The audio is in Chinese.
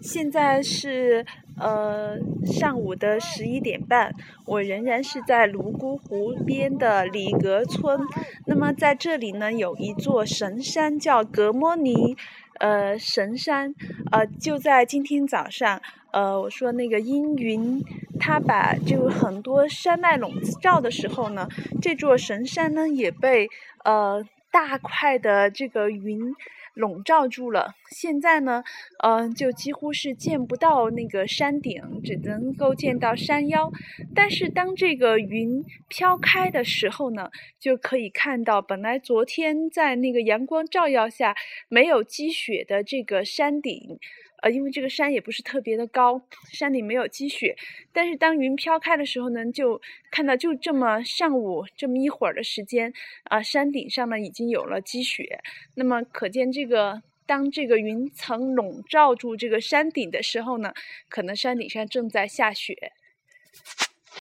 现在是呃上午的十一点半，我仍然是在泸沽湖边的里格村。那么在这里呢，有一座神山叫格莫尼呃神山，呃就在今天早上，呃我说那个阴云，它把就很多山脉笼罩的时候呢，这座神山呢也被呃大块的这个云。笼罩住了，现在呢，嗯，就几乎是见不到那个山顶，只能够见到山腰。但是当这个云飘开的时候呢，就可以看到本来昨天在那个阳光照耀下没有积雪的这个山顶。呃，因为这个山也不是特别的高，山顶没有积雪，但是当云飘开的时候呢，就看到就这么上午这么一会儿的时间，啊，山顶上呢已经有了积雪，那么可见这这个当这个云层笼罩住这个山顶的时候呢，可能山顶上正在下雪。